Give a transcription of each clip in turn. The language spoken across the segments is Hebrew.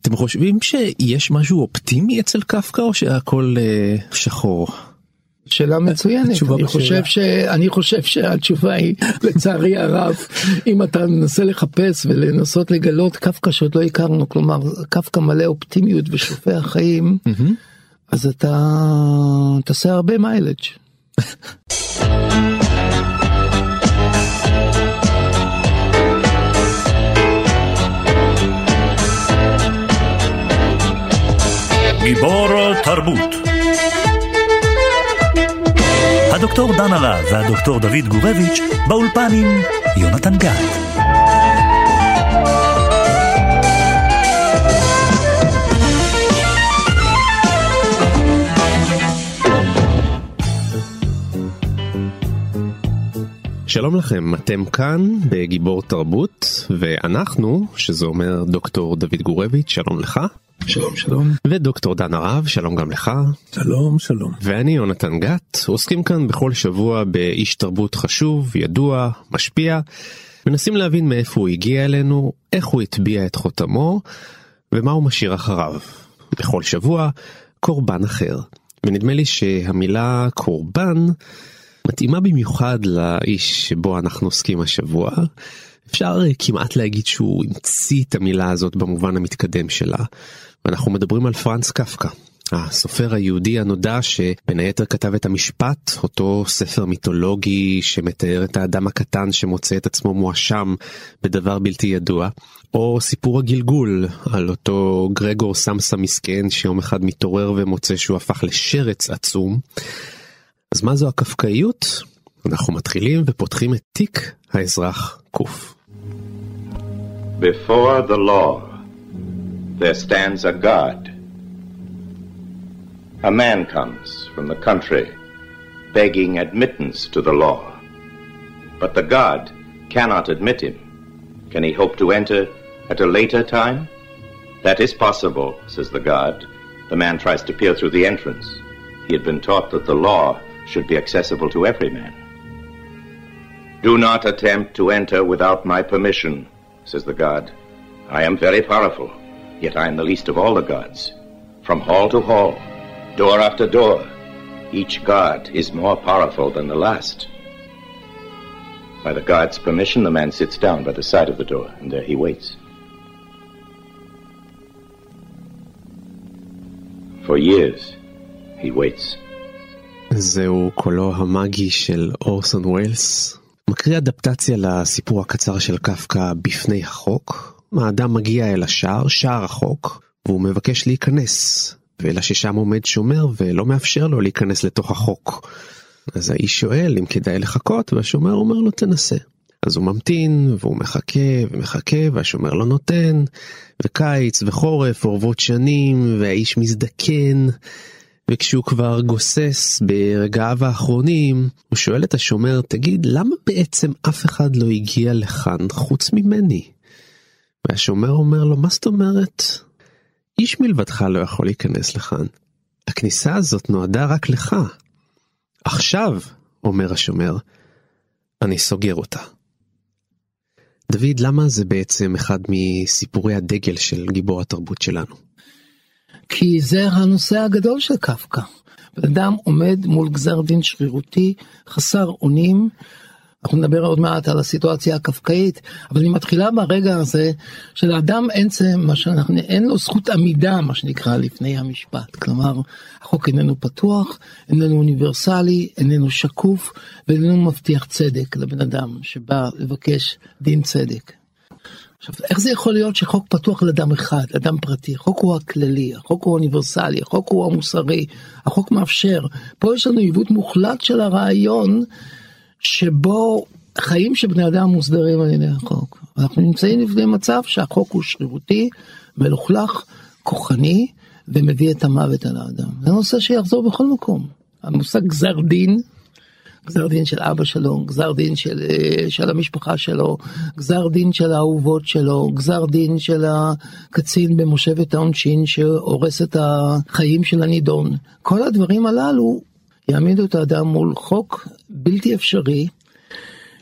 אתם חושבים שיש משהו אופטימי אצל קפקא או שהכל אה, שחור? שאלה מצוינת, אני חושב, ש... אני חושב שהתשובה היא לצערי הרב אם אתה מנסה לחפש ולנסות לגלות קפקא שעוד לא הכרנו כלומר קפקא מלא אופטימיות ושופע חיים אז אתה תעשה הרבה מיילג'. גיבור תרבות הדוקטור דן הרב והדוקטור דוד גורביץ' באולפן עם יונתן גת. שלום לכם, אתם כאן בגיבור תרבות, ואנחנו, שזה אומר דוקטור דוד גורביץ', שלום לך. שלום שלום. ודוקטור דן הרב, שלום גם לך. שלום שלום. ואני יונתן גת, עוסקים כאן בכל שבוע באיש תרבות חשוב, ידוע, משפיע, מנסים להבין מאיפה הוא הגיע אלינו, איך הוא הטביע את חותמו, ומה הוא משאיר אחריו. בכל שבוע, קורבן אחר. ונדמה לי שהמילה קורבן מתאימה במיוחד לאיש שבו אנחנו עוסקים השבוע. אפשר כמעט להגיד שהוא המציא את המילה הזאת במובן המתקדם שלה. ואנחנו מדברים על פרנץ קפקא, הסופר היהודי הנודע שבין היתר כתב את המשפט, אותו ספר מיתולוגי שמתאר את האדם הקטן שמוצא את עצמו מואשם בדבר בלתי ידוע, או סיפור הגלגול על אותו גרגור סמסה מסכן שיום אחד מתעורר ומוצא שהוא הפך לשרץ עצום. אז מה זו הקפקאיות? אנחנו מתחילים ופותחים את תיק האזרח קוף. Before the law there stands a God. A man comes from the country begging admittance to the law. But the God cannot admit him. Can he hope to enter at a later time? That is possible, says the God. The man tries to peer through the entrance. He had been taught that the law should be accessible to every man. Do not attempt to enter without my permission, says the god. I am very powerful, yet I am the least of all the gods. From hall to hall, door after door, each god is more powerful than the last. By the god's permission, the man sits down by the side of the door, and there he waits. For years, he waits. זהו קולו המאגי של אורסון ווילס, מקריא אדפטציה לסיפור הקצר של קפקא בפני החוק. האדם מגיע אל השער, שער החוק, והוא מבקש להיכנס, אלא ששם עומד שומר ולא מאפשר לו להיכנס לתוך החוק. אז האיש שואל אם כדאי לחכות, והשומר אומר לו תנסה. אז הוא ממתין, והוא מחכה ומחכה, והשומר לא נותן, וקיץ וחורף אורבות שנים, והאיש מזדקן, וכשהוא כבר גוסס ברגעיו האחרונים, הוא שואל את השומר, תגיד, למה בעצם אף אחד לא הגיע לכאן חוץ ממני? והשומר אומר לו, מה זאת אומרת? איש מלבדך לא יכול להיכנס לכאן. הכניסה הזאת נועדה רק לך. עכשיו, אומר השומר, אני סוגר אותה. דוד, למה זה בעצם אחד מסיפורי הדגל של גיבור התרבות שלנו? כי זה הנושא הגדול של קפקא. בן אדם עומד מול גזר דין שרירותי, חסר אונים. אנחנו נדבר עוד מעט על הסיטואציה הקפקאית, אבל היא מתחילה ברגע הזה שלאדם אין זה שאנחנו, אין לו זכות עמידה, מה שנקרא, לפני המשפט. כלומר, החוק איננו פתוח, איננו אוניברסלי, איננו שקוף, ואיננו מבטיח צדק לבן אדם שבא לבקש דין צדק. עכשיו, איך זה יכול להיות שחוק פתוח לאדם אחד, אדם פרטי? החוק הוא הכללי, החוק הוא האוניברסלי, החוק הוא המוסרי, החוק מאפשר. פה יש לנו עיוות מוחלט של הרעיון שבו חיים של בני אדם מוסדרים על ידי החוק. אנחנו נמצאים לפני מצב שהחוק הוא שרירותי, מלוכלך, כוחני, ומביא את המוות על האדם. זה נושא שיחזור בכל מקום. המושג גזר דין גזר דין של אבא שלו, גזר דין של, אה, של המשפחה שלו, גזר דין של האהובות שלו, גזר דין של הקצין במושבת העונשין שהורס את החיים של הנידון. כל הדברים הללו יעמידו את האדם מול חוק בלתי אפשרי,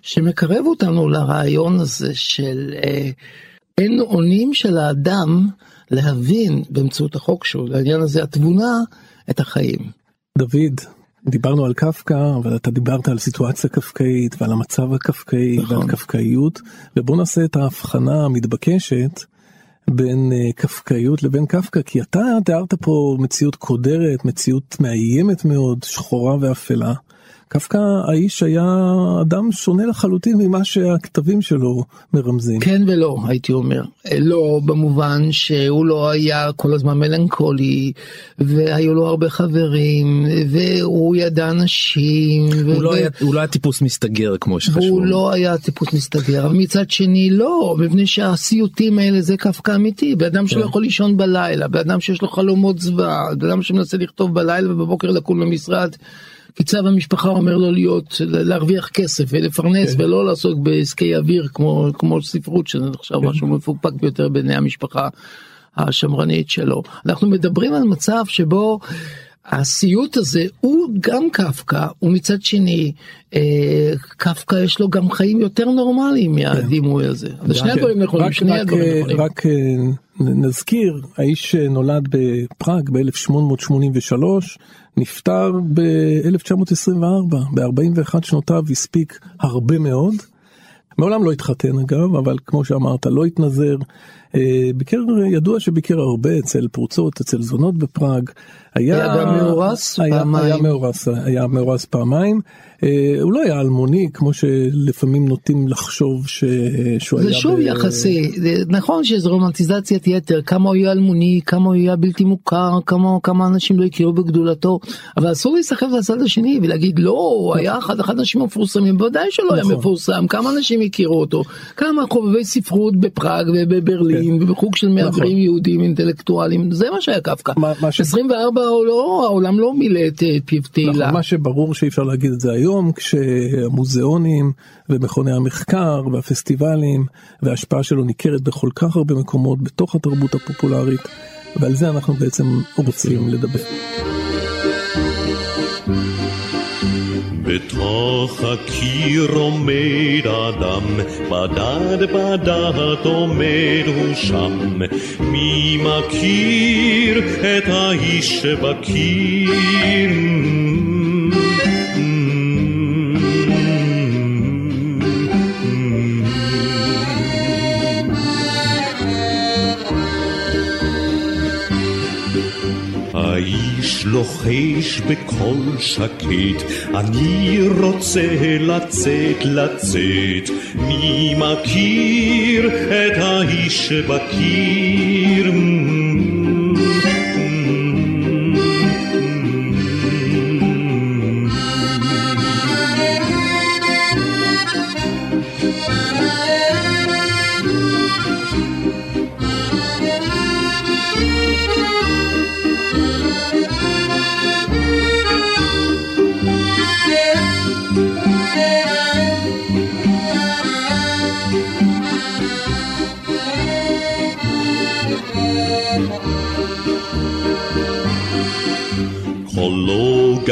שמקרב אותנו לרעיון הזה של אה, אין אונים של האדם להבין באמצעות החוק שהוא, לעניין הזה התבונה, את החיים. דוד, דיברנו על קפקא, אבל אתה דיברת על סיטואציה קפקאית ועל המצב הקפקאי נכון. ועל קפקאיות, ובוא נעשה את ההבחנה המתבקשת בין אה, קפקאיות לבין קפקא, כי אתה תיארת פה מציאות קודרת, מציאות מאיימת מאוד, שחורה ואפלה. קפקא האיש היה אדם שונה לחלוטין ממה שהכתבים שלו מרמזים. כן ולא, הייתי אומר. לא במובן שהוא לא היה כל הזמן מלנכולי, והיו לו הרבה חברים, והוא ידע אנשים. הוא ו- לא היה- הוא לא היה טיפוס מסתגר כמו שחשבו. והוא לא היה טיפוס מסתגר, אבל מצד שני לא, מפני שהסיוטים האלה זה קפקא אמיתי, בן אדם שלא יכול לישון בלילה, בן אדם שיש לו חלומות זוועה, בן אדם שמנסה לכתוב בלילה ובבוקר לקום למשרד. צו המשפחה אומר לו להיות, להרוויח כסף ולפרנס ולא לעסוק בעסקי אוויר כמו, כמו ספרות שזה נחשב משהו מפוקפק ביותר בעיני המשפחה השמרנית שלו. אנחנו מדברים על מצב שבו הסיוט הזה הוא גם קפקא ומצד שני אה, קפקא יש לו גם חיים יותר נורמליים מהדימוי הזה. אז שני רק- הדברים נכונים, רק- שני רק, הדברים אה, נכונים. רק אה, נזכיר, האיש נולד בפראג ב-1883, נפטר ב-1924, ב-41 שנותיו הספיק הרבה מאוד. מעולם לא התחתן אגב, אבל כמו שאמרת, לא התנזר. אה, ביקר, ידוע שביקר הרבה אצל פרוצות, אצל זונות בפראג. היה, היה גם מאורס היה, פעמיים. היה מאורס, היה מאורס פעמיים. אה, הוא לא היה אלמוני, כמו שלפעמים נוטים לחשוב ש... שהוא היה... זה שוב ב- יחסי, נכון שזה רומנטיזציית יתר, כמה הוא יהיה אלמוני, כמה הוא יהיה בלתי מוכר, כמה, כמה אנשים לא הכירו בגדולתו, אבל אסור להיסחף לצד השני ולהגיד לא, הוא היה אחד, אחד האנשים המפורסמים, בוודאי שלא היה נכון. מפורסם, כמה אנשים הכירו אותו, כמה חובבי ספרות בפראג ובברלין ובחוג של מהגרים יהודים אינטלקטואלים, זה מה שהיה קפקא. מה- מה ש- 24 הוא לא, העולם לא מילא את פיו תהילה. נכון, מה שברור שאי אפשר להגיד את זה היום כשהמוזיאונים ומכוני המחקר והפסטיבלים וההשפעה שלו ניכרת בכל כך הרבה מקומות בתוך התרבות הפופולרית ועל זה אנחנו בעצם רוצים לדבר. בתוך הקיר עומד אדם, בדד בדד עומד הוא שם. מי מכיר את האיש שבקיר? לוחש בקול שקט, אני רוצה לצאת, לצאת. מי מכיר את האיש שבקיר?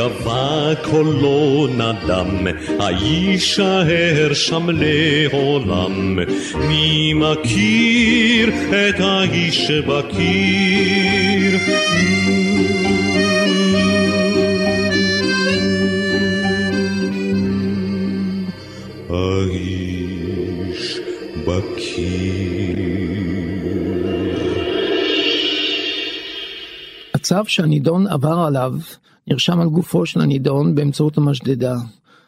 גבה, קולו נדם, הישאר שם לעולם. מי מכיר את האיש שבקיר? האיש בקיר. הצו שהנידון עבר עליו נרשם על גופו של הנידון באמצעות המשדדה.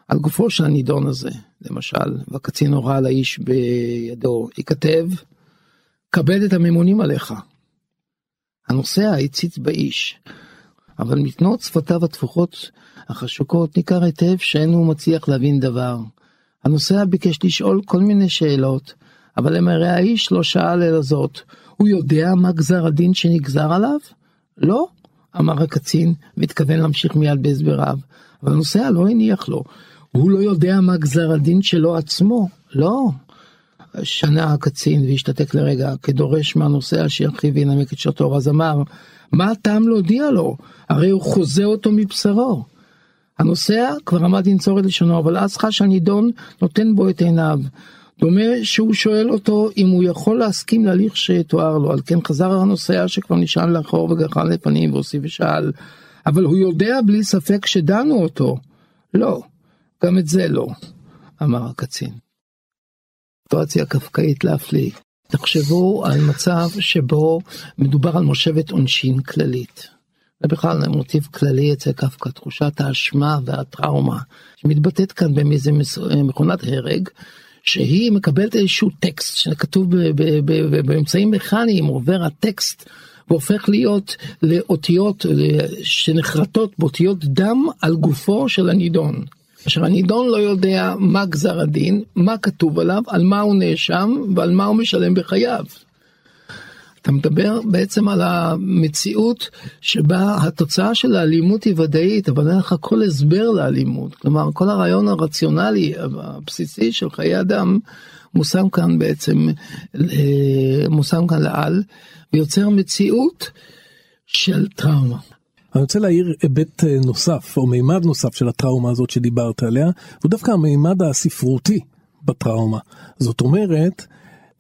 על גופו של הנידון הזה, למשל, והקצין הורה לאיש בידו, ייכתב, כבד את הממונים עליך. הנוסע הציץ באיש, אבל מתנות שפתיו התפוחות החשוקות ניכר היטב שאין הוא מצליח להבין דבר. הנוסע ביקש לשאול כל מיני שאלות, אבל למראה האיש לא שאל אלא זאת, הוא יודע מה גזר הדין שנגזר עליו? לא, אמר הקצין, והתכוון להמשיך מיד בהסבריו, אבל הנוסע לא הניח לו. הוא לא יודע מה גזר הדין שלו עצמו, לא. שנה הקצין והשתתק לרגע, כדורש מהנוסע שירחיב וינמק את שרתו, אז אמר, מה הטעם להודיע לו? הרי הוא חוזה אותו מבשרו. הנוסע כבר עמד לנצור את לשונו, אבל אז חש הנידון נותן בו את עיניו. דומה שהוא שואל אותו אם הוא יכול להסכים להליך שתואר לו, על כן חזר הנוסע שכבר נשען לאחור וגחן לפנים והוסיף ושאל, אבל הוא יודע בלי ספק שדנו אותו. לא, גם את זה לא, אמר הקצין. סיטואציה קפקאית להפליא. תחשבו על מצב שבו מדובר על מושבת עונשין כללית. זה בכלל מוטיב כללי אצל קפקא, תחושת האשמה והטראומה, שמתבטאת כאן באיזה מכונת הרג, שהיא מקבלת איזשהו טקסט שכתוב באמצעים מכניים, עובר הטקסט והופך להיות לאותיות שנחרטות באותיות דם על גופו של הנידון. אשר הנידון לא יודע מה גזר הדין, מה כתוב עליו, על מה הוא נאשם ועל מה הוא משלם בחייו. אתה מדבר בעצם על המציאות שבה התוצאה של האלימות היא ודאית, אבל אין לך כל הסבר לאלימות. כלומר, כל הרעיון הרציונלי הבסיסי של חיי אדם מושם כאן בעצם, מושם כאן לעל, ויוצר מציאות של טראומה. אני רוצה להעיר היבט נוסף, או מימד נוסף של הטראומה הזאת שדיברת עליה, הוא דווקא המימד הספרותי בטראומה. זאת אומרת,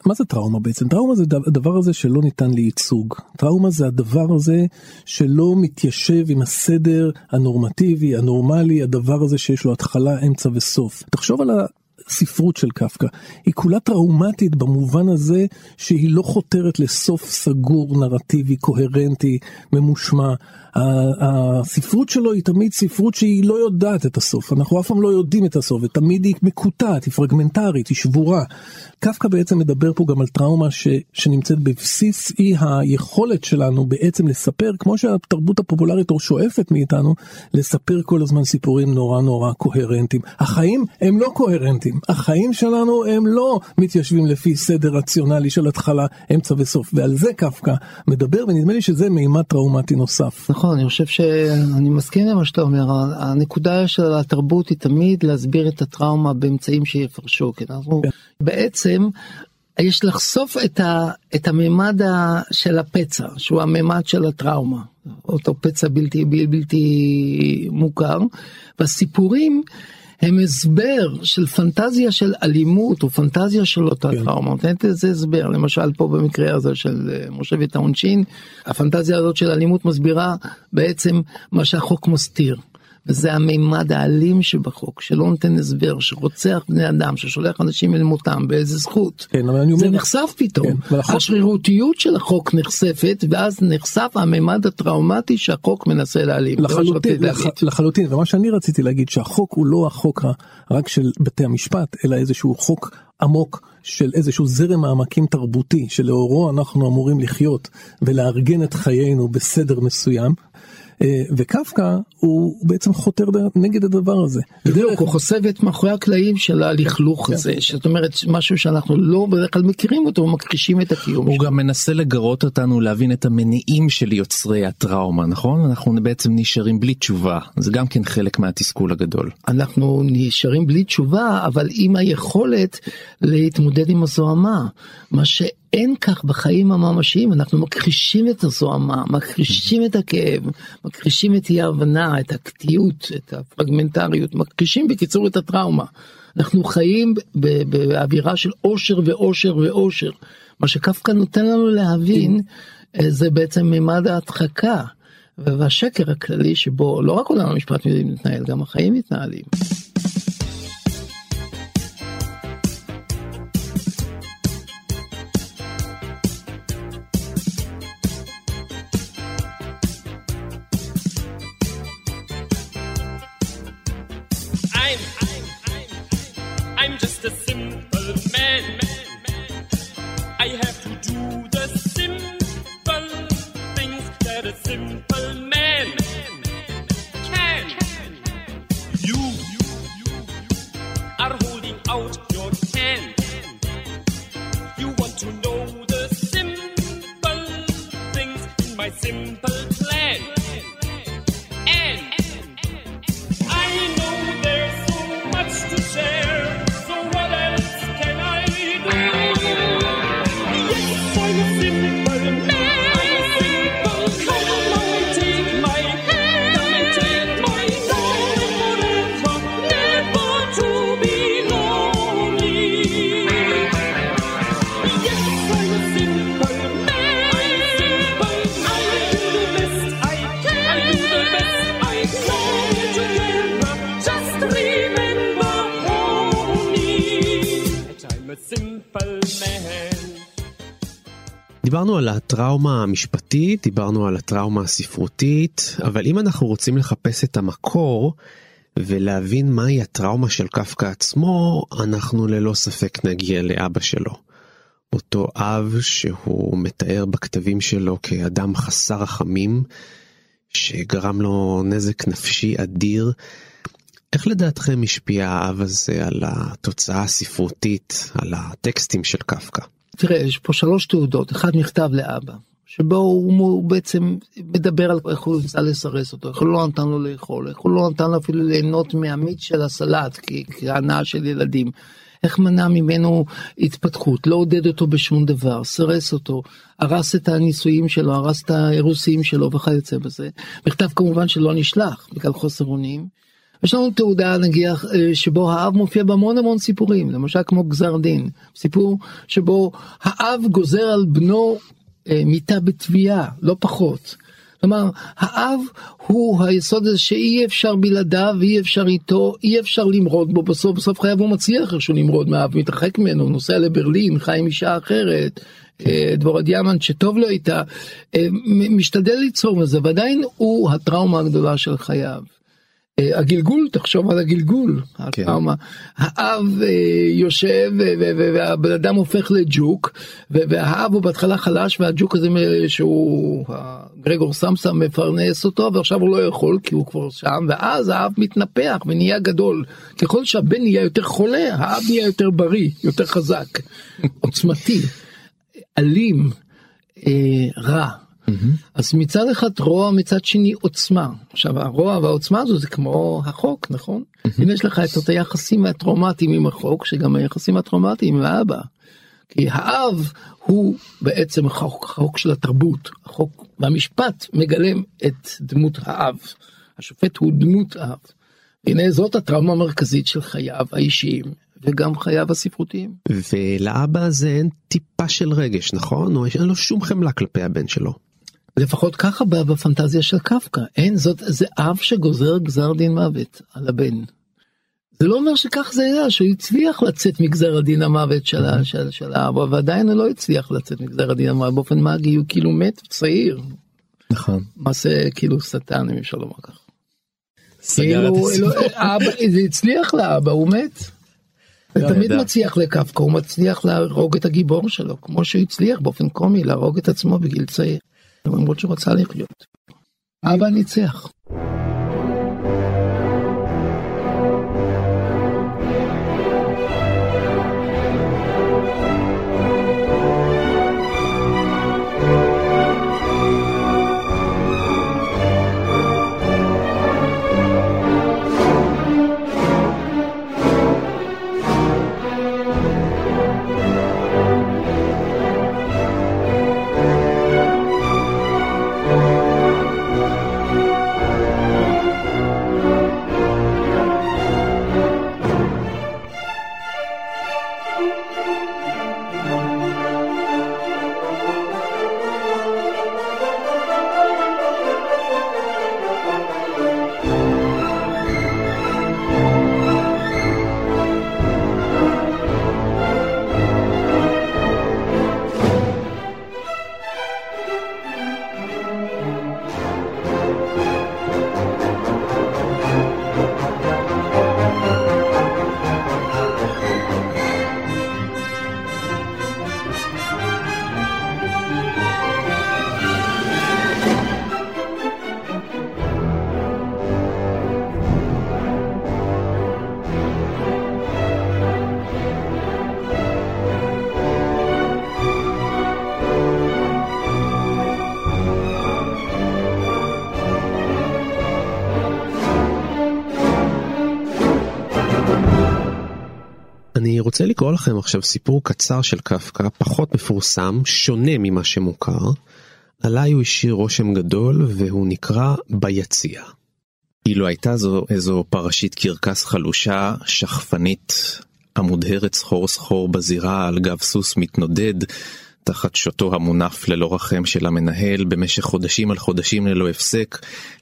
מה זה טראומה בעצם? טראומה זה הדבר הזה שלא ניתן לייצוג. טראומה זה הדבר הזה שלא מתיישב עם הסדר הנורמטיבי, הנורמלי, הדבר הזה שיש לו התחלה, אמצע וסוף. תחשוב על הספרות של קפקא. היא כולה טראומטית במובן הזה שהיא לא חותרת לסוף סגור, נרטיבי, קוהרנטי, ממושמע. הספרות שלו היא תמיד ספרות שהיא לא יודעת את הסוף, אנחנו אף פעם לא יודעים את הסוף, ותמיד היא מקוטעת, היא פרגמנטרית, היא שבורה. קפקא בעצם מדבר פה גם על טראומה ש, שנמצאת בבסיס אי היכולת שלנו בעצם לספר, כמו שהתרבות הפופולרית או שואפת מאיתנו, לספר כל הזמן סיפורים נורא נורא קוהרנטיים. החיים הם לא קוהרנטיים, החיים שלנו הם לא מתיישבים לפי סדר רציונלי של התחלה, אמצע וסוף, ועל זה קפקא מדבר, ונדמה לי שזה מימד טראומטי נוסף. נכון. נכון, אני חושב שאני מסכים למה שאתה אומר, הנקודה של התרבות היא תמיד להסביר את הטראומה באמצעים שיפרשו, כי אנחנו כן. בעצם יש לחשוף את, ה, את הממד של הפצע, שהוא הממד של הטראומה, אותו פצע בלתי, בלתי מוכר, והסיפורים הם הסבר של פנטזיה של אלימות או פנטזיה של אותה כן. טראומה, נותנת איזה הסבר, למשל פה במקרה הזה של אה, מושבת העונשין, הפנטזיה הזאת של אלימות מסבירה בעצם מה שהחוק מסתיר. וזה המימד האלים שבחוק, שלא נותן הסבר, שרוצח בני אדם, ששולח אנשים אל מותם, באיזה זכות. כן, אבל אני אומר... זה נחשף פתאום. כן, החוק... השרירותיות של החוק נחשפת, ואז נחשף המימד הטראומטי שהחוק מנסה להעלים. לחלוטין, לח... לחלוטין, ומה שאני רציתי להגיד, שהחוק הוא לא החוק רק של בתי המשפט, אלא איזשהו חוק עמוק של איזשהו זרם העמקים תרבותי שלאורו אנחנו אמורים לחיות ולארגן את חיינו בסדר מסוים וקפקא הוא בעצם חותר נגד הדבר הזה. בדיוק, הוא חושף את מאחורי הקלעים של הלכלוך כן. הזה, זאת אומרת משהו שאנחנו לא בדרך כלל מכירים אותו, מכחישים את הקיום הוא גם מנסה לגרות אותנו להבין את המניעים של יוצרי הטראומה, נכון? אנחנו בעצם נשארים בלי תשובה, זה גם כן חלק מהתסכול הגדול. אנחנו נשארים בלי תשובה, אבל עם היכולת להתמודד עם הזוהמה, מה ש... אין כך בחיים הממשיים, אנחנו מכחישים את הזוהמה, מכחישים את הכאב, מכחישים את אי ההבנה, את הקטיעות, את הפרגמנטריות, מכחישים בקיצור את הטראומה. אנחנו חיים באווירה של אושר ואושר ואושר. מה שקפקא נותן לנו להבין אה, זה בעצם מימד ההדחקה והשקר הכללי שבו לא רק עולם המשפט מתנהל, גם החיים מתנהלים. simple plan. And I know. דיברנו על הטראומה המשפטית, דיברנו על הטראומה הספרותית, אבל אם אנחנו רוצים לחפש את המקור ולהבין מהי הטראומה של קפקא עצמו, אנחנו ללא ספק נגיע לאבא שלו. אותו אב שהוא מתאר בכתבים שלו כאדם חסר רחמים, שגרם לו נזק נפשי אדיר. איך לדעתכם השפיע האב הזה על התוצאה הספרותית, על הטקסטים של קפקא? תראה, יש פה שלוש תעודות, אחד מכתב לאבא, שבו הוא, הוא בעצם מדבר על איך הוא ניסה לסרס אותו, איך הוא לא נתן לו לאכול, איך הוא לא נתן לו אפילו ליהנות מהמיץ של הסלט כהנאה של ילדים. איך מנע ממנו התפתחות, לא עודד אותו בשום דבר, סרס אותו, הרס את הניסויים שלו, הרס את האירוסים שלו וכיוצא בזה. מכתב כמובן שלא נשלח בגלל חוסר אונים. יש לנו תעודה נגיח שבו האב מופיע בהמון המון סיפורים, למשל כמו גזר דין, סיפור שבו האב גוזר על בנו מיתה בתביעה, לא פחות. כלומר, האב הוא היסוד הזה שאי אפשר בלעדיו, אי אפשר איתו, אי אפשר למרוד בו, בסוף בסוף חייו הוא מצליח איכשהו למרוד מהאב, מתרחק ממנו, נוסע לברלין, חי עם אישה אחרת, דבורד ימן שטוב לו איתה, משתדל ליצור מזה, ועדיין הוא הטראומה הגדולה של חייו. הגלגול תחשוב על הגלגול כן. האב יושב והבן אדם הופך לג'וק והאב הוא בהתחלה חלש והג'וק הזה שהוא גרגור סמסה מפרנס אותו ועכשיו הוא לא יכול כי הוא כבר שם ואז האב מתנפח ונהיה גדול ככל שהבן נהיה יותר חולה האב נהיה יותר בריא יותר חזק עוצמתי אלים רע. Mm-hmm. אז מצד אחד רוע מצד שני עוצמה עכשיו הרוע והעוצמה הזו זה כמו החוק נכון mm-hmm. אם יש לך את היחסים הטראומטיים עם החוק שגם היחסים הטראומטיים עם האבא. כי האב הוא בעצם החוק, החוק של התרבות החוק והמשפט מגלם את דמות האב. השופט הוא דמות האב. הנה זאת הטראומה המרכזית של חייו האישיים וגם חייו הספרותיים. ולאבא הזה אין טיפה של רגש נכון? או אין לו שום חמלה כלפי הבן שלו. לפחות ככה בפנטזיה של קפקא אין זאת זה אב שגוזר גזר דין מוות על הבן. זה לא אומר שכך זה היה שהוא הצליח לצאת מגזר הדין המוות של. של, של האבא ועדיין הוא לא הצליח לצאת מגזר הדין המוות באופן מאגי הוא כאילו מת צעיר. נכון. מעשה כאילו שטן אם אפשר לומר ככה. כאילו, אלו, אבא, זה הצליח לאבא הוא מת. זה תמיד מצליח לקפקא הוא מצליח להרוג את הגיבור שלו כמו שהוא הצליח באופן קומי להרוג את עצמו בגיל צעיר. למרות שהוא רצה לחיות. אבא ניצח. לקרוא לכם עכשיו סיפור קצר של קפקא, פחות מפורסם, שונה ממה שמוכר. עליי הוא השאיר רושם גדול והוא נקרא ביציע. אילו הייתה זו איזו פרשית קרקס חלושה, שכפנית, המודהרת סחור סחור בזירה על גב סוס מתנודד, תחת שוטו המונף ללא רחם של המנהל במשך חודשים על חודשים ללא הפסק,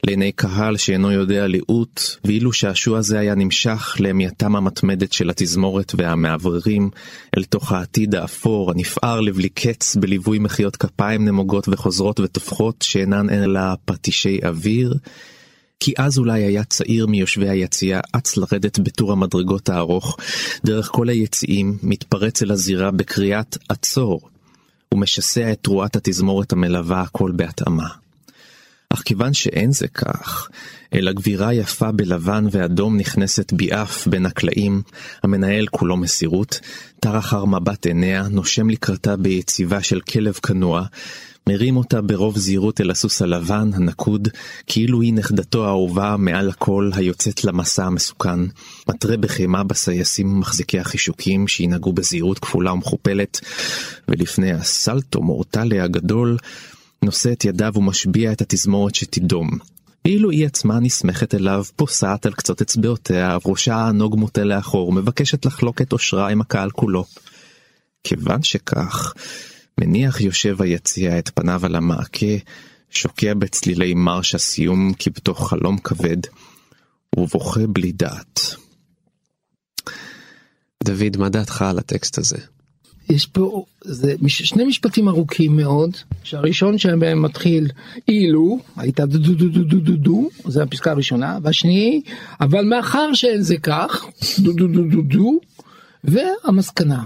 לעיני קהל שאינו יודע ליעוט, ואילו שעשוע זה היה נמשך להמייתם המתמדת של התזמורת והמאווררים, אל תוך העתיד האפור, הנפער לבלי קץ, בליווי מחיאות כפיים נמוגות וחוזרות וטופחות, שאינן אלא פטישי אוויר, כי אז אולי היה צעיר מיושבי היציאה אץ לרדת בטור המדרגות הארוך, דרך כל היציאים, מתפרץ אל הזירה בקריאת עצור, ומשסע את תרועת התזמורת המלווה הכל בהתאמה. אך כיוון שאין זה כך, אלא גבירה יפה בלבן ואדום נכנסת ביעף בין הקלעים, המנהל כולו מסירות, תר אחר מבט עיניה, נושם לקראתה ביציבה של כלב כנוע, מרים אותה ברוב זהירות אל הסוס הלבן, הנקוד, כאילו היא נכדתו האהובה מעל הכל היוצאת למסע המסוכן, מתרה בחימה בסייסים מחזיקי החישוקים שינהגו בזהירות כפולה ומכופלת, ולפני הסלטו מורטלי הגדול, נושא את ידיו ומשביע את התזמורת שתידום. ואילו היא עצמה נסמכת אליו, פוסעת על קצות אצבעותיה, וראשה הענוג מוטה לאחור, מבקשת לחלוק את אושרה עם הקהל כולו. כיוון שכך, מניח יושב היציע את פניו על המעקה, שוקע בצלילי מרש הסיום כבתוך חלום כבד, ובוכה בלי דעת. דוד, מה דעתך על הטקסט הזה? יש פה זה שני משפטים ארוכים מאוד שהראשון שבהם מתחיל אילו הייתה דו דו דו דו דו דו דו זה הפסקה הראשונה והשני אבל מאחר שאין זה כך דו דו דו דו דו והמסקנה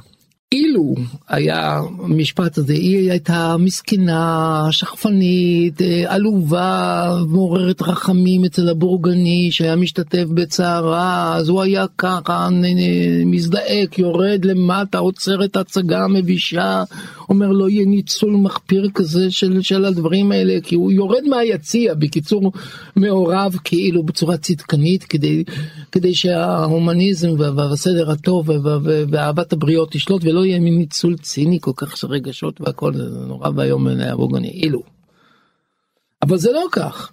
אילו היה המשפט הזה, היא הייתה מסכנה, שכפנית, אה, עלובה, מעוררת רחמים אצל הבורגני שהיה משתתף בצערה, אז הוא היה ככה מזדעק, יורד למטה, עוצר את ההצגה המבישה, אומר לא יהיה ניצול מחפיר כזה של, של הדברים האלה, כי הוא יורד מהיציע, בקיצור מעורב כאילו בצורה צדקנית, כדי, כדי שההומניזם והסדר הטוב ואהבת הבריות תשלוט. ולא יהיה מין ניצול ציני כל כך של רגשות והכל זה נורא ואיום בעיני הבורגני אילו. אבל זה לא כך.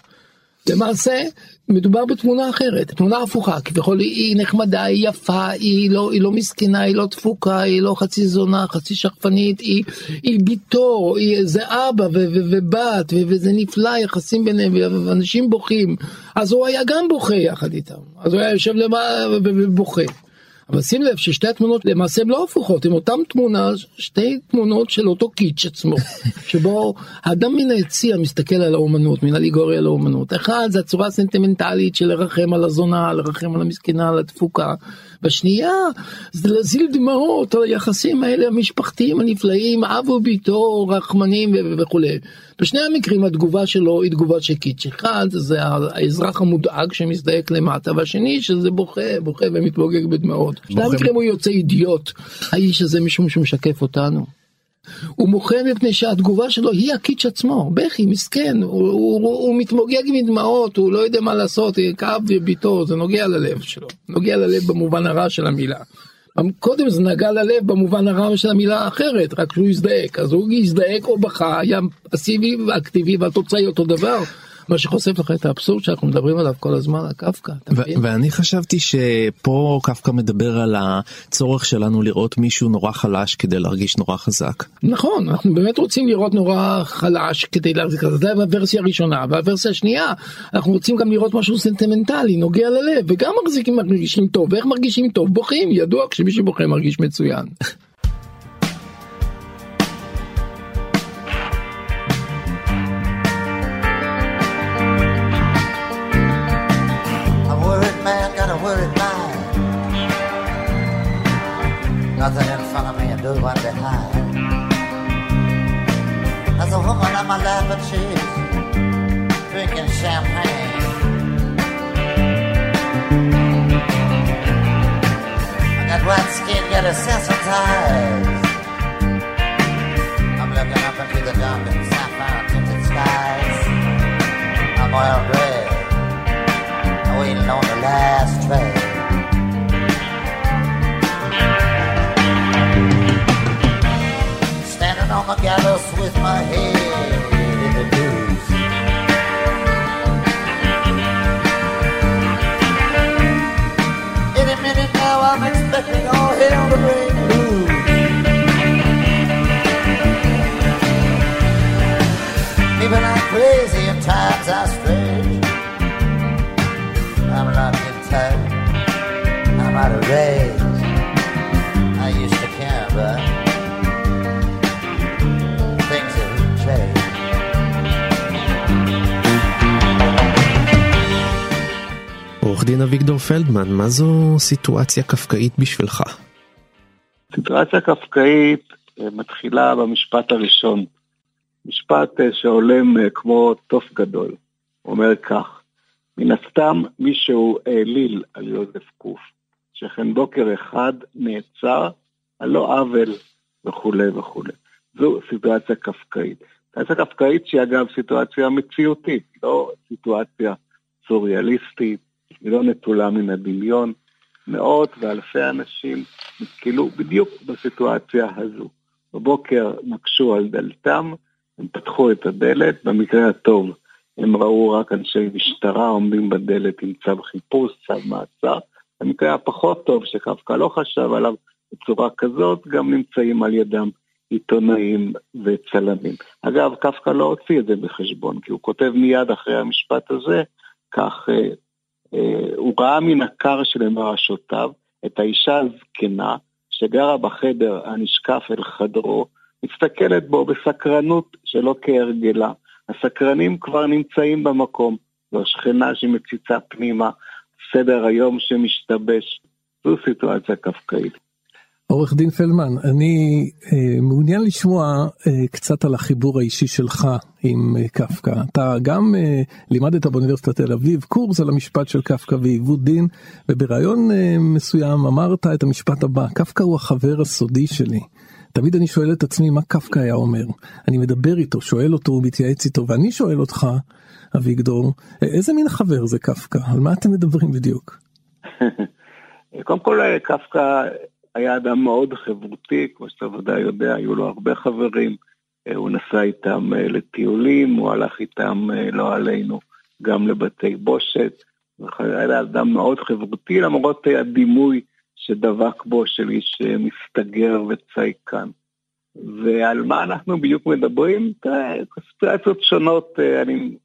למעשה מדובר בתמונה אחרת, תמונה הפוכה, כביכול היא נחמדה, היא יפה, היא לא, היא לא מסכנה, היא לא תפוקה, היא לא חצי זונה, חצי שכפנית, היא, היא ביתו, היא, זה אבא ו- ו- ובת, ו- וזה נפלא, יחסים ביניהם, ואנשים בוכים, אז הוא היה גם בוכה יחד איתם, אז הוא היה יושב למעלה ובוכה. אבל שים לב ששתי התמונות למעשה הן לא הפוכות, הן אותן תמונה, שתי תמונות של אותו קיץ' עצמו, שבו האדם מן היציע מסתכל על האומנות, מן הליגוריה על האומנות. אחד זה הצורה הסנטימנטלית של לרחם על הזונה, לרחם על המסכנה, על התפוקה. בשנייה זה להזיל דמעות על היחסים האלה המשפחתיים הנפלאים, אב וביתו, רחמנים וכולי. בשני המקרים התגובה שלו היא תגובה של קיץ'. אחד זה האזרח המודאג שמזדעק למטה, והשני שזה בוכה, בוכה ומתבוגג בדמעות. בשני המקרים הוא יוצא אידיוט, האיש הזה משום שהוא משקף אותנו. הוא מוחה מפני שהתגובה שלו היא הקיץ' עצמו, בכי, מסכן, הוא, הוא, הוא, הוא מתמוגג מדמעות, הוא לא יודע מה לעשות, כאב וביתו, זה נוגע ללב שלו, נוגע ללב במובן הרע של המילה. קודם זה נגע ללב במובן הרע של המילה האחרת, רק שהוא הזדעק, אז הוא הזדעק או בכה, היה פסיבי ואקטיבי והתוצאה היא אותו דבר. מה שחושף לך את האבסורד שאנחנו מדברים עליו כל הזמן קפקא. ואני חשבתי שפה קפקא מדבר על הצורך שלנו לראות מישהו נורא חלש כדי להרגיש נורא חזק. נכון אנחנו באמת רוצים לראות נורא חלש כדי להחזיק את זה הוורסיה הראשונה והוורסיה השנייה אנחנו רוצים גם לראות משהו סנטימנטלי נוגע ללב וגם מרגישים טוב ואיך מרגישים טוב בוכים ידוע כשמישהו בוכה מרגיש מצוין. Out of range. I used to care, but things have changed. עורך דין אביגדור פלדמן, מה זו סיטואציה קפקאית בשבילך? סיטואציה קפקאית אה, מתחילה במשפט הראשון. משפט אה, שהולם אה, כמו תוף גדול. אומר כך, מן הסתם מישהו העליל על יוזף קוף, שכן בוקר אחד נעצר על לא עוול וכולי וכולי. זו סיטואציה קפקאית. סיטואציה קפקאית שהיא אגב סיטואציה מציאותית, לא סיטואציה סוריאליסטית, היא לא נטולה מן הדמיון. מאות ואלפי אנשים נתקלו בדיוק בסיטואציה הזו. בבוקר נקשו על דלתם, הם פתחו את הדלת, במקרה הטוב הם ראו רק אנשי משטרה עומדים בדלת עם צו חיפוש, צו מעצר. במקרה הפחות טוב שקפקא לא חשב עליו בצורה כזאת, גם נמצאים על ידם עיתונאים וצלמים. אגב, קפקא לא הוציא את זה בחשבון, כי הוא כותב מיד אחרי המשפט הזה, כך אה, אה, הוא ראה מן הכר של מרשותיו את האישה הזקנה שגרה בחדר הנשקף אל חדרו, מסתכלת בו בסקרנות שלא כהרגלה. הסקרנים כבר נמצאים במקום, זו השכנה שמציצה פנימה, סדר היום שמשתבש. זו סיטואציה קפקאית. עורך דין פלדמן, אני אה, מעוניין לשמוע אה, קצת על החיבור האישי שלך עם אה, קפקא. אתה גם אה, לימדת באוניברסיטת תל אביב קורס על המשפט של קפקא ועיוות דין, ובריאיון אה, מסוים אמרת את המשפט הבא, קפקא הוא החבר הסודי שלי. תמיד אני שואל את עצמי מה קפקא היה אומר. אני מדבר איתו, שואל אותו, הוא מתייעץ איתו, ואני שואל אותך, אביגדור, איזה מין חבר זה קפקא? על מה אתם מדברים בדיוק? קודם כל, קפקא היה אדם מאוד חברותי, כמו שאתה ודאי יודע, היו לו הרבה חברים. אה, הוא נסע איתם אה, לטיולים, הוא הלך איתם, אה, לא עלינו, גם לבתי בושת. היה אדם מאוד חברותי, למרות הדימוי שדבק בו של איש מסתגר וצייקן. ועל מה אנחנו בדיוק מדברים? סיטואציות שונות, אני,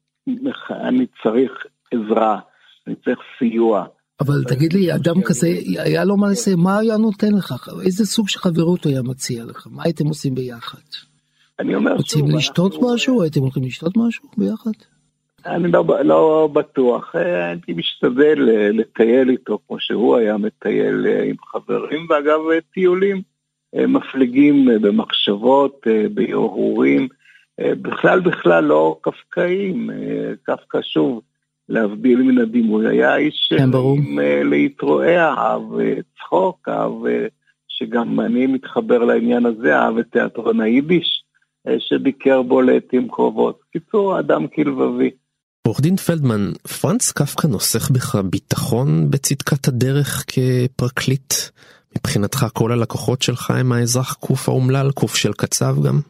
אני צריך עזרה, אני צריך סיוע. אבל תגיד לי, אדם כזה, היה לו מה לסיים, מה היה נותן לך? איזה סוג של חברות הוא היה מציע לך? מה הייתם עושים ביחד? אני אומר רוצים שוב, לשתות אנחנו- משהו? הייתם הולכים לשתות משהו ביחד? אני לא, לא בטוח, אה, הייתי משתדל אה, לטייל איתו כמו שהוא היה מטייל אה, עם חברים, ואגב טיולים מפליגים במחשבות, בהרהורים, בכלל בכלל לא קפקאים, קפקא שוב, להבדיל מן הדימוי, היה איש כן, ברור. עם להתרועע, אהב אה, צחוק, אהב, אה, שגם אני מתחבר לעניין הזה, אהב את תיאטרון היידיש. שביקר בו לעתים קרובות. קיצור, אדם כלבבי. עורך דין פלדמן, פרנץ קפקא נוסך בך ביטחון בצדקת הדרך כפרקליט? מבחינתך כל הלקוחות שלך הם האזרח קוף האומלל, קוף של קצב גם?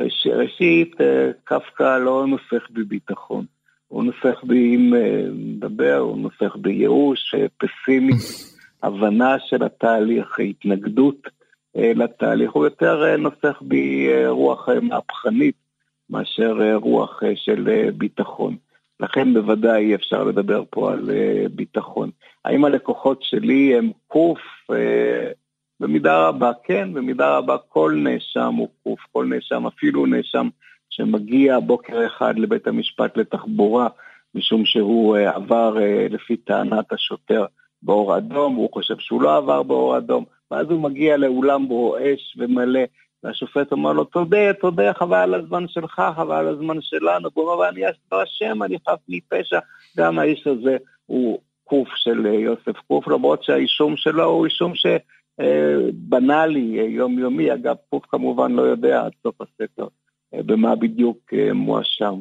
ראש- ראשית, אה, קפקא לא נוסך בביטחון. הוא נוסך בי, אם אה, נדבר, הוא נוסך בייאוש, אה, פסימי, הבנה של התהליך, התנגדות לתהליך. הוא יותר נוסך בי רוח מהפכנית מאשר אה, רוח אה, של אה, ביטחון. לכן בוודאי אי אפשר לדבר פה על ביטחון. האם הלקוחות שלי הם קוף? במידה רבה כן, במידה רבה כל נאשם הוא קוף, כל נאשם, אפילו נאשם שמגיע בוקר אחד לבית המשפט לתחבורה, משום שהוא עבר לפי טענת השוטר באור אדום, הוא חושב שהוא לא עבר באור אדום, ואז הוא מגיע לאולם רועש ומלא, והשופט אומר לו, תודה, תודה, חבל על הזמן שלך, חבל על הזמן שלנו, והוא אומר, אני לא אשם, אני חף מפשע, גם האיש הזה הוא קוף של אה, יוסף קוף, למרות שהאישום שלו הוא אישום ש... אה, אה, יומיומי, אגב, קוף כמובן לא יודע עד סוף הספר במה בדיוק מואשם.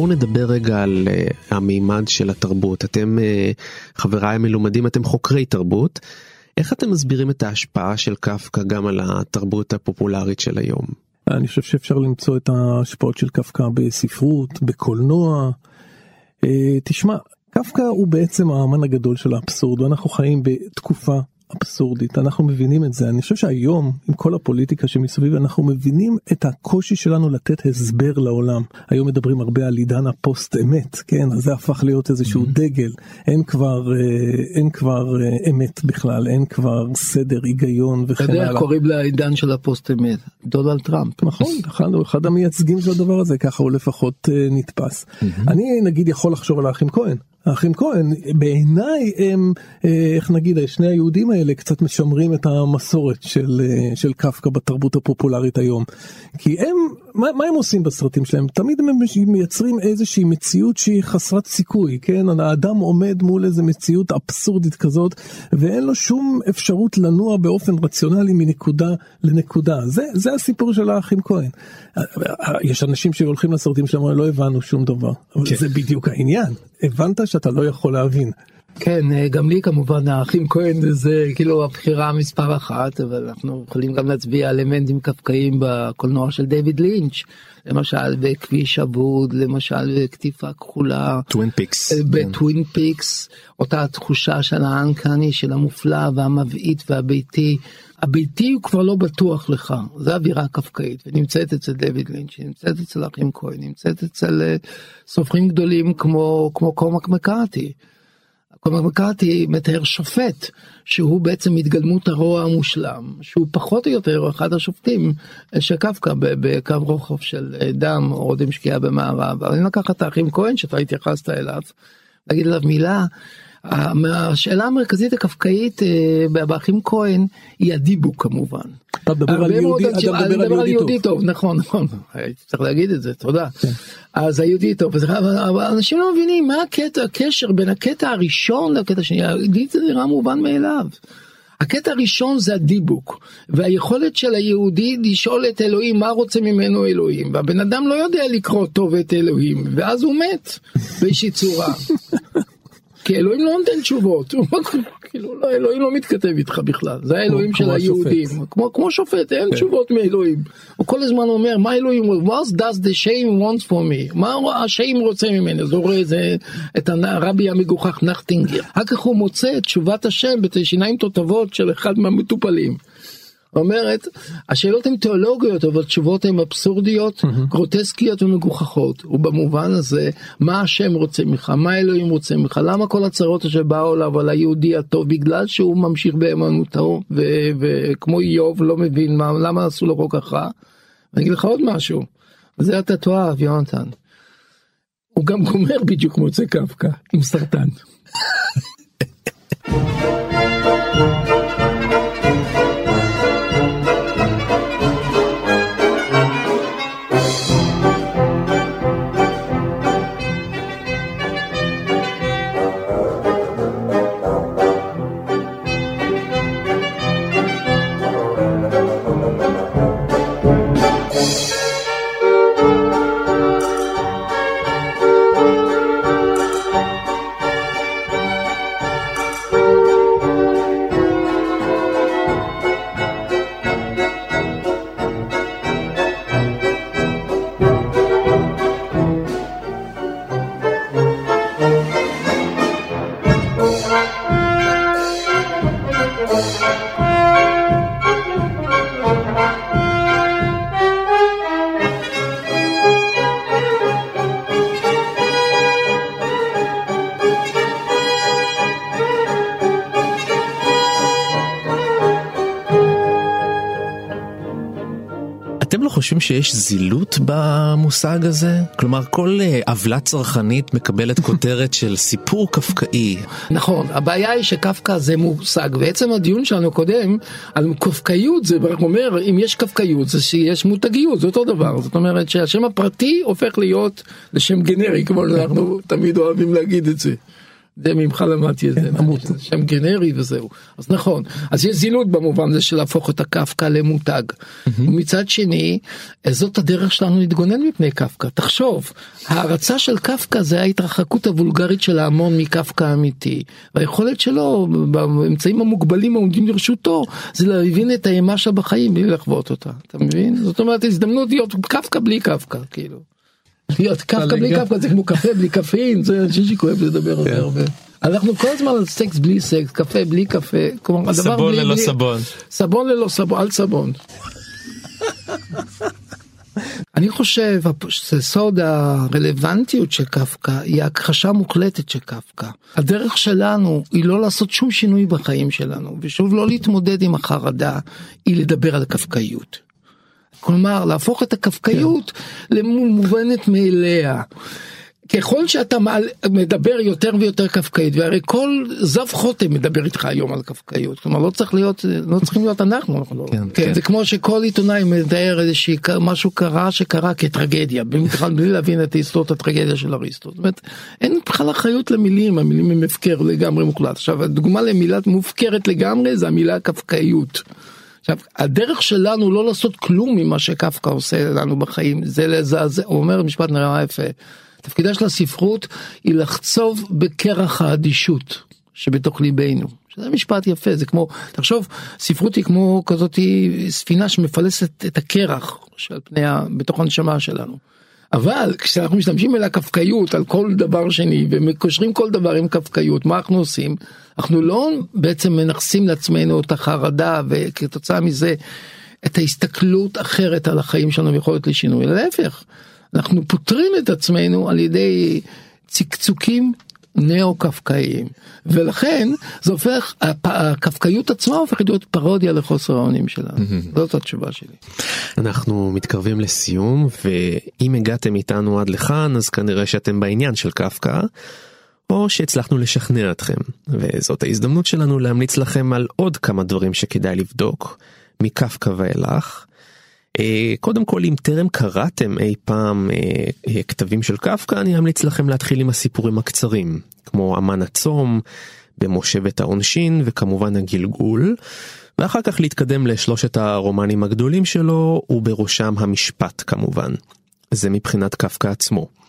בואו נדבר רגע על uh, המימד של התרבות. אתם, uh, חבריי המלומדים, אתם חוקרי תרבות. איך אתם מסבירים את ההשפעה של קפקא גם על התרבות הפופולרית של היום? אני חושב שאפשר למצוא את ההשפעות של קפקא בספרות, בקולנוע. אה, תשמע, קפקא הוא בעצם האמן הגדול של האבסורד, ואנחנו חיים בתקופה אבסורדית, אנחנו מבינים את זה. אני חושב שהיום, עם כל הפוליטיקה שמסביב, אנחנו מבינים את הקושי שלנו לתת הסבר לעולם. היום מדברים הרבה על עידן הפוסט אמת, כן? אז זה הפך להיות איזשהו אהמ. דגל. אין כבר, אה, אין כבר אה, אמת בכלל, אין כבר סדר, היגיון וכן הלאה. אתה יודע, קוראים לעידן של הפוסט אמת, דונלד טראמפ. נכון, אחד, אחד המייצגים של הדבר הזה, ככה הוא לפחות אה, נתפס. אהמ. אני נגיד יכול לחשוב על האחים כהן. האחים כהן בעיניי הם איך נגיד שני היהודים האלה קצת משמרים את המסורת של של קפקא בתרבות הפופולרית היום. כי הם מה, מה הם עושים בסרטים שלהם? תמיד הם מייצרים איזושהי מציאות שהיא חסרת סיכוי כן? האדם עומד מול איזה מציאות אבסורדית כזאת ואין לו שום אפשרות לנוע באופן רציונלי מנקודה לנקודה. זה זה הסיפור של האחים כהן. יש אנשים שהולכים לסרטים שלהם לא הבנו שום דבר. כן. זה בדיוק העניין. הבנת שאתה לא יכול להבין. כן, אה, גם לי כמובן האחים כהן זה כאילו הבחירה מספר אחת, אבל אנחנו יכולים גם להצביע על אלמנטים קפקאיים בקולנוע של דיוויד לינץ', למשל בכביש אבוד, למשל בקטיפה כחולה, טווין פיקס, אה, בטווין פיקס, אותה תחושה של ה uncanny, של המופלא והמבעית והביתי. הביתי הוא כבר לא בטוח לך, זה אווירה קפקאית, ונמצאת אצל דויד לינץ', נמצאת אצל אחים כהן, נמצאת אצל אה, סופרים גדולים כמו, כמו קורמק מקארתי. קומק מקארתי מתאר שופט שהוא בעצם התגלמות הרוע המושלם שהוא פחות או יותר אחד השופטים של קפקא בקו רוחב של אה, דם או אודם שקיעה במערב אבל אני לקח את האחים כהן שאתה התייחסת אליו להגיד עליו מילה. השאלה המרכזית הקפקאית אה, באחים כהן היא הדיבוק כמובן. אתה מדבר על יהודי, אתה מדבר על יהודי טוב. נכון נכון צריך להגיד את זה תודה. כן. אז היהודי טוב אבל אנשים לא מבינים מה הקטע הקשר בין הקטע הראשון לקטע השני לי זה נראה מובן מאליו. הקטע הראשון זה הדיבוק והיכולת של היהודי לשאול את אלוהים מה רוצה ממנו אלוהים והבן אדם לא יודע לקרוא טוב את אלוהים ואז הוא מת באיזושהי צורה. כי אלוהים לא נותן תשובות, כאילו לא, אלוהים לא מתכתב איתך בכלל, זה האלוהים של היהודים, כמו, כמו שופט, אין כן. תשובות מאלוהים, הוא כל הזמן אומר מה אלוהים, what does the shame want for me, מה השיים רוצה ממני, אז הוא רואה זה, את הרבי המגוחך נחטינגר, אחר כך הוא מוצא את תשובת השם בשיניים תותבות של אחד מהמטופלים. אומרת השאלות הן תיאולוגיות אבל תשובות הן אבסורדיות. גרוטסקיות ומגוחכות ובמובן הזה מה השם רוצה ממך מה אלוהים רוצה ממך למה כל הצרות שבאו אליו על היהודי הטוב בגלל שהוא ממשיך באמנותו וכמו איוב לא מבין מה למה עשו לו כל כך רע. אני אגיד לך עוד משהו זה אתה תאהב יונתן. הוא גם גומר בדיוק כמו יוצא קפקא עם סרטן. חושבים שיש זילות במושג הזה? כלומר כל אה, עוולה צרכנית מקבלת כותרת של סיפור קפקאי. נכון, הבעיה היא שקפקא זה מושג, ועצם הדיון שלנו קודם על קפקאיות זה אומר אם יש קפקאיות זה שיש מותגיות, זה אותו דבר, זאת אומרת שהשם הפרטי הופך להיות לשם גנרי כמו שאנחנו תמיד אוהבים להגיד את זה. זה ממך למדתי את זה, כן. זה שם גנרי וזהו. אז נכון, אז יש זילות במובן הזה של להפוך את הקפקא למותג. ומצד שני, זאת הדרך שלנו להתגונן מפני קפקא. תחשוב, ההערצה של קפקא זה ההתרחקות הוולגרית של ההמון מקפקא האמיתי. והיכולת שלו, באמצעים המוגבלים העומדים לרשותו, זה להבין את האימה שלה בחיים בלי לחוות אותה. אתה מבין? זאת אומרת, הזדמנות להיות קפקא בלי קפקא, כאילו. להיות קפקא בלי. קפקא זה כמו קפה בלי קפאין, זה שישי כואב לדבר על זה הרבה. אנחנו כל הזמן על סקס בלי סקס, קפה בלי קפה, כלומר הדבר סבון בלי... ללא בלי- סבון. סבון ללא סבון, אל סבון. אני חושב שסוד הרלוונטיות של קפקא היא הכחשה מוחלטת של קפקא. הדרך שלנו היא לא לעשות שום שינוי בחיים שלנו, ושוב לא להתמודד עם החרדה, היא לדבר על קפקאיות. כלומר להפוך את הקפקאיות למובנת מאליה. ככל שאתה מעל, מדבר יותר ויותר קפקאית והרי כל זב חוטם מדבר איתך היום על קפקאיות. כלומר לא צריך להיות לא צריכים להיות אנחנו, אנחנו לא, כן, כן, זה כמו שכל עיתונאי מתאר איזושהי משהו קרה שקרה כטרגדיה בכלל בלי להבין את היסטוריות הטרגדיה של אריסטו. זאת אומרת אין בכלל אחריות למילים המילים הם הפקר לגמרי מוחלט. עכשיו הדוגמה למילה מופקרת לגמרי זה המילה קפקאיות. עכשיו הדרך שלנו לא לעשות כלום ממה שקפקא עושה לנו בחיים זה לזעזע הוא אומר משפט נורא יפה. תפקידה של הספרות היא לחצוב בקרח האדישות שבתוך ליבנו. שזה משפט יפה זה כמו תחשוב ספרות היא כמו כזאת ספינה שמפלסת את הקרח של פני ה... בתוך הנשמה שלנו. אבל כשאנחנו משתמשים אל הקפקאיות על כל דבר שני ומקושרים כל דבר עם קפקאיות מה אנחנו עושים אנחנו לא בעצם מנכסים לעצמנו את החרדה וכתוצאה מזה את ההסתכלות אחרת על החיים שלנו ויכולת לשינוי. להפך אנחנו פותרים את עצמנו על ידי צקצוקים נאו-קפקאיים. ולכן זה הופך הקפקאיות עצמה הופכת להיות פרודיה לחוסר האונים שלנו זאת התשובה שלי. אנחנו מתקרבים לסיום ואם הגעתם איתנו עד לכאן אז כנראה שאתם בעניין של קפקא או שהצלחנו לשכנע אתכם וזאת ההזדמנות שלנו להמליץ לכם על עוד כמה דברים שכדאי לבדוק מקפקא ואילך. אה, קודם כל אם טרם קראתם אי פעם אה, אה, כתבים של קפקא אני אמליץ לכם להתחיל עם הסיפורים הקצרים כמו אמן הצום במושבת העונשין וכמובן הגלגול ואחר כך להתקדם לשלושת הרומנים הגדולים שלו ובראשם המשפט כמובן. זה מבחינת קפקא עצמו.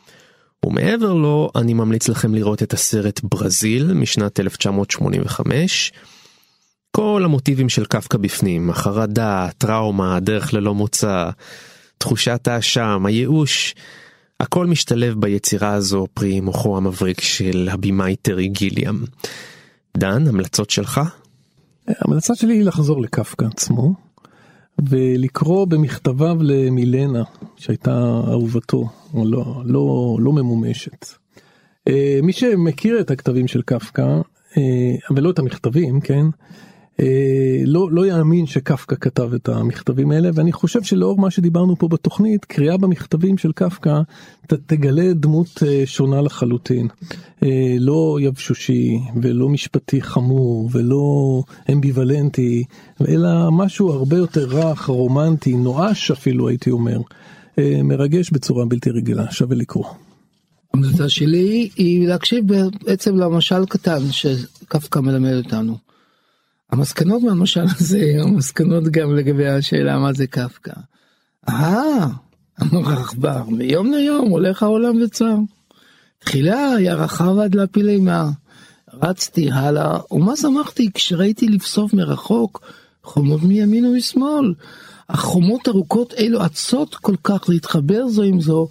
ומעבר לו אני ממליץ לכם לראות את הסרט ברזיל משנת 1985. כל המוטיבים של קפקא בפנים, החרדה, הטראומה, הדרך ללא מוצא, תחושת האשם, הייאוש, הכל משתלב ביצירה הזו פרי מוחו המבריק של הבמאי טרי גיליאם. דן, המלצות שלך? ההמלצה שלי היא לחזור לקפקא עצמו ולקרוא במכתביו למילנה שהייתה אהובתו או לא לא לא ממומשת. אה, מי שמכיר את הכתבים של קפקא אה, אבל לא את המכתבים כן לא לא יאמין שקפקא כתב את המכתבים האלה ואני חושב שלאור מה שדיברנו פה בתוכנית קריאה במכתבים של קפקא ת- תגלה דמות אה, שונה לחלוטין אה, לא יבשושי ולא משפטי חמור ולא אמביוולנטי אלא משהו הרבה יותר רך רומנטי נואש אפילו הייתי אומר אה, מרגש בצורה בלתי רגילה שווה לקרוא. ההמלצה שלי היא להקשיב בעצם למשל קטן שקפקא מלמד אותנו. המסקנות מהמשל הזה המסקנות גם לגבי השאלה מה זה קפקא. אה, אמר העכבר, מיום ליום הולך העולם וצר. תחילה היה רחב עד להפיל אימה. רצתי הלאה, ומה שמחתי כשראיתי לבסוף מרחוק חומות מימין ומשמאל. החומות ארוכות אלו אצות כל כך להתחבר זו עם זו,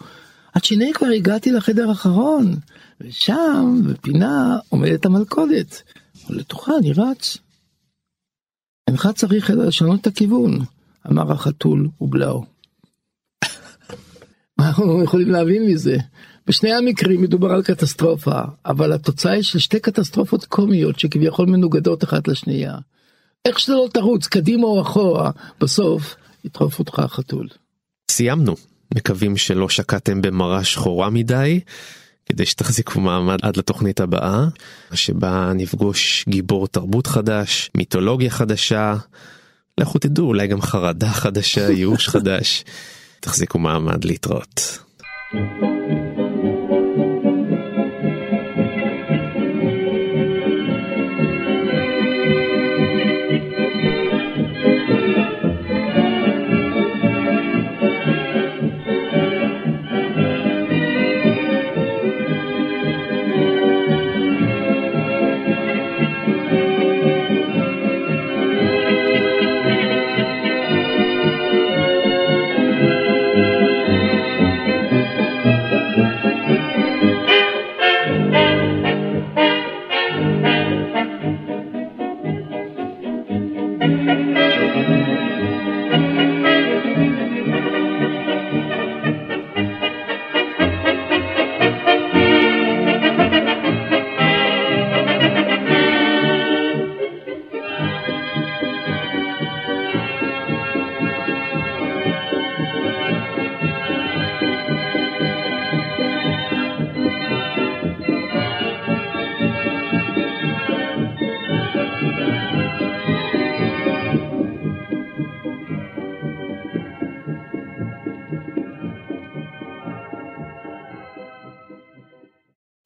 עד שהנה כבר הגעתי לחדר האחרון, ושם, בפינה, עומדת המלכודת, ולתוכה אני רץ. אינך צריך לשנות את הכיוון, אמר החתול ובלעו. מה אנחנו יכולים להבין מזה? בשני המקרים מדובר על קטסטרופה, אבל התוצאה היא של שתי קטסטרופות קומיות שכביכול מנוגדות אחת לשנייה. איך שזה לא תרוץ, קדימה או אחורה, בסוף יטרוף אותך החתול. סיימנו. מקווים שלא שקעתם במרה שחורה מדי, כדי שתחזיקו מעמד עד לתוכנית הבאה, שבה נפגוש גיבור תרבות חדש, מיתולוגיה חדשה, לכו תדעו, אולי גם חרדה חדשה, ייאוש חדש. תחזיקו מעמד להתראות. thank you